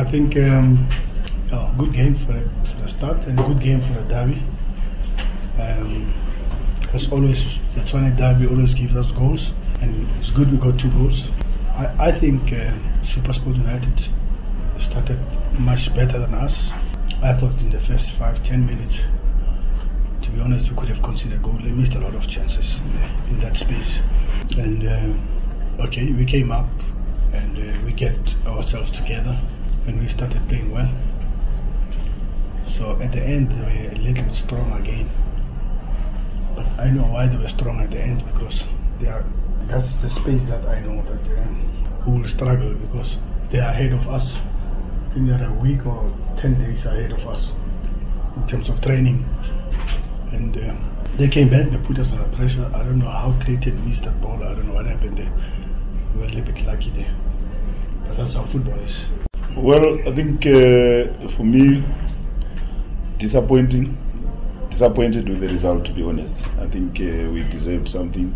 I think um, oh, good game for the, for start and good game for the derby. Um, as always, the Tshwane derby always gives us goals, and it's good we got two goals. I, I think uh, Supersport United started much better than us. I thought in the first five, ten minutes, to be honest, we could have considered goal. They missed a lot of chances in, the, in that space. And uh, okay, we came up and uh, we get ourselves together and we started playing well. So at the end, they were a little strong again. But I know why they were strong at the end because they are. That's the space that I know that who will struggle because they are ahead of us. I think they're a week or ten days ahead of us in terms of training. And uh, they came back, they put us under pressure. I don't know how Clayton missed that ball. I don't know what happened there. We were a little bit lucky there. But that's how football is. Well, I think uh, for me, disappointing. Disappointed with the result, to be honest. I think uh, we deserved something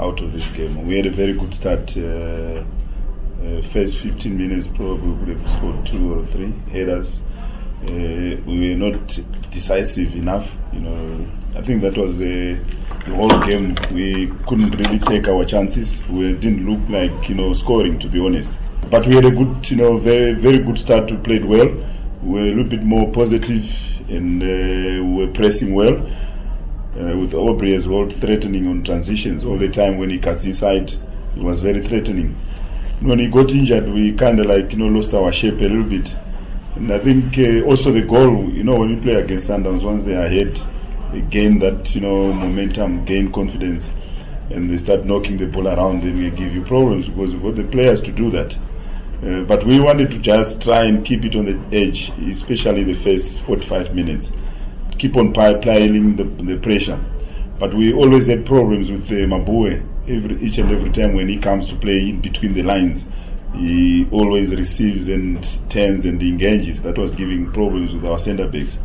out of this game. We had a very good start. Uh, uh, first 15 minutes, probably we would have scored two or three headers. Uh, we were not decisive enough. You know, I think that was uh, the whole game. We couldn't really take our chances. We didn't look like you know scoring, to be honest. But we had a good, you know, very very good start. We played well. We were a little bit more positive and uh, we were pressing well. Uh, with Aubrey as well, threatening on transitions all the time when he cuts inside. It was very threatening. When he got injured, we kind of like you know lost our shape a little bit. And I think uh, also the goal, you know, when you play against Sundowns, once they are ahead, they gain that you know momentum, gain confidence, and they start knocking the ball around. And they may give you problems because you've got the players to do that. Uh, but we wanted to just try and keep it on the edge, especially the first 45 minutes. Keep on piling the, the pressure. But we always had problems with uh, Maboe every, each and every time when he comes to play in between the lines. He always receives and turns and engages. That was giving problems with our centre backs.